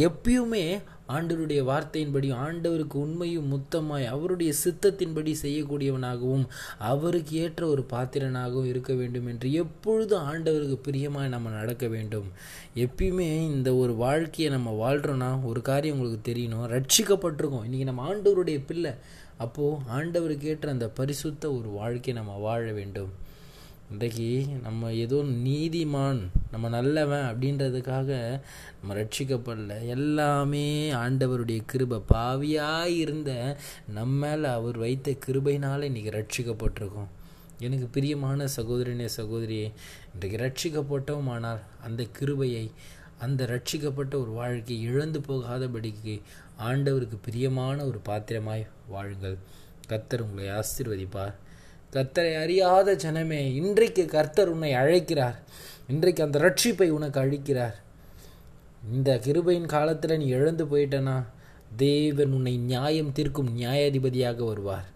எப்பயுமே ஆண்டவருடைய வார்த்தையின்படி ஆண்டவருக்கு உண்மையும் முத்தமாய் அவருடைய சித்தத்தின்படி செய்யக்கூடியவனாகவும் அவருக்கு ஏற்ற ஒரு பாத்திரனாகவும் இருக்க வேண்டும் என்று எப்பொழுதும் ஆண்டவருக்கு பிரியமாய் நம்ம நடக்க வேண்டும். எப்பயுமே இந்த ஒரு வாழ்க்கையை நம்ம வாழ்கிறோன்னா ஒரு காரியம் உங்களுக்கு தெரியணும். ரட்சிக்கப்பட்டிருக்கோம். இன்றைக்கி நம்ம ஆண்டவருடைய பிள்ளை. அப்போது ஆண்டவருக்கு ஏற்ற அந்த பரிசுத்த ஒரு வாழ்க்கையை நம்ம வாழ வேண்டும். இன்றைக்கி நம்ம ஏதோ நீதிமான் நம்ம நல்லவன் அப்படின்றதுக்காக நம்ம ரட்சிக்கப்படல. எல்லாமே ஆண்டவருடைய கிருபை. பாவியாக இருந்த நம்ம மேலே அவர் வைத்த கிருபைனால் இன்றைக்கி ரட்சிக்கப்பட்டிருக்கோம். எனக்கு பிரியமான சகோதரனே சகோதரியே இன்றைக்கு ரட்சிக்கப்பட்டோமானால் அந்த கிருபையை அந்த ரட்சிக்கப்பட்ட ஒரு வாழ்க்கை இழந்து போகாதபடிக்கு ஆண்டவருக்கு பிரியமான ஒரு பாத்திரமாய் வாழுங்கள். கத்தர் உங்களை ஆசீர்வதிப்பார். கர்த்தரை அறியாத ஜனமே இன்றைக்கு கர்த்தர் உன்னை அழைக்கிறார். இன்றைக்கு அந்த ரட்சிப்பை உனக்கு அழிக்கிறார் இந்த கிருபையின் காலத்தில் நீ எழுந்து போயிட்டனா தேவன் உன்னை நியாயம் தீர்க்கும் நியாயாதிபதியாக வருவார்.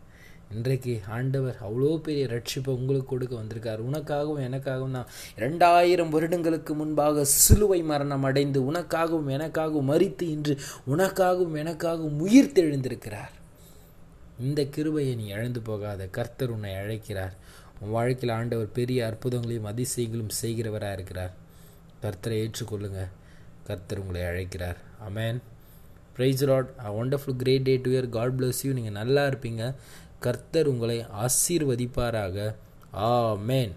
இன்றைக்கு ஆண்டவர் அவ்வளோ பெரிய ரட்சிப்பை உங்களுக்கு கொடுக்க வந்திருக்கார். உனக்காகவும் எனக்காகவும் தான். இரண்டாயிரம் வருடங்களுக்கு முன்பாக சிலுவை மரணம் அடைந்து உனக்காகவும் எனக்காகவும் மறித்து இன்று உனக்காகவும் எனக்காகவும் உயிர் தெழுந்திருக்கிறார். இந்த கிருபையை நீ இழந்து போகாத. கர்த்தர் உன்னை அழைக்கிறார். உன் வாழ்க்கையில் ஆண்டவர் பெரிய அற்புதங்களையும் அதிசயங்களும் செய்கிறவராக இருக்கிறார். கர்த்தரை ஏற்றுக்கொள்ளுங்க. கர்த்தர் உங்களை அழைக்கிறார். Amen praise Lord a wonderful great day to year God bless you நீங்கள் நல்லா இருப்பீங்க. கர்த்தர் உங்களை ஆசீர்வதிப்பாராக. ஆ மேன்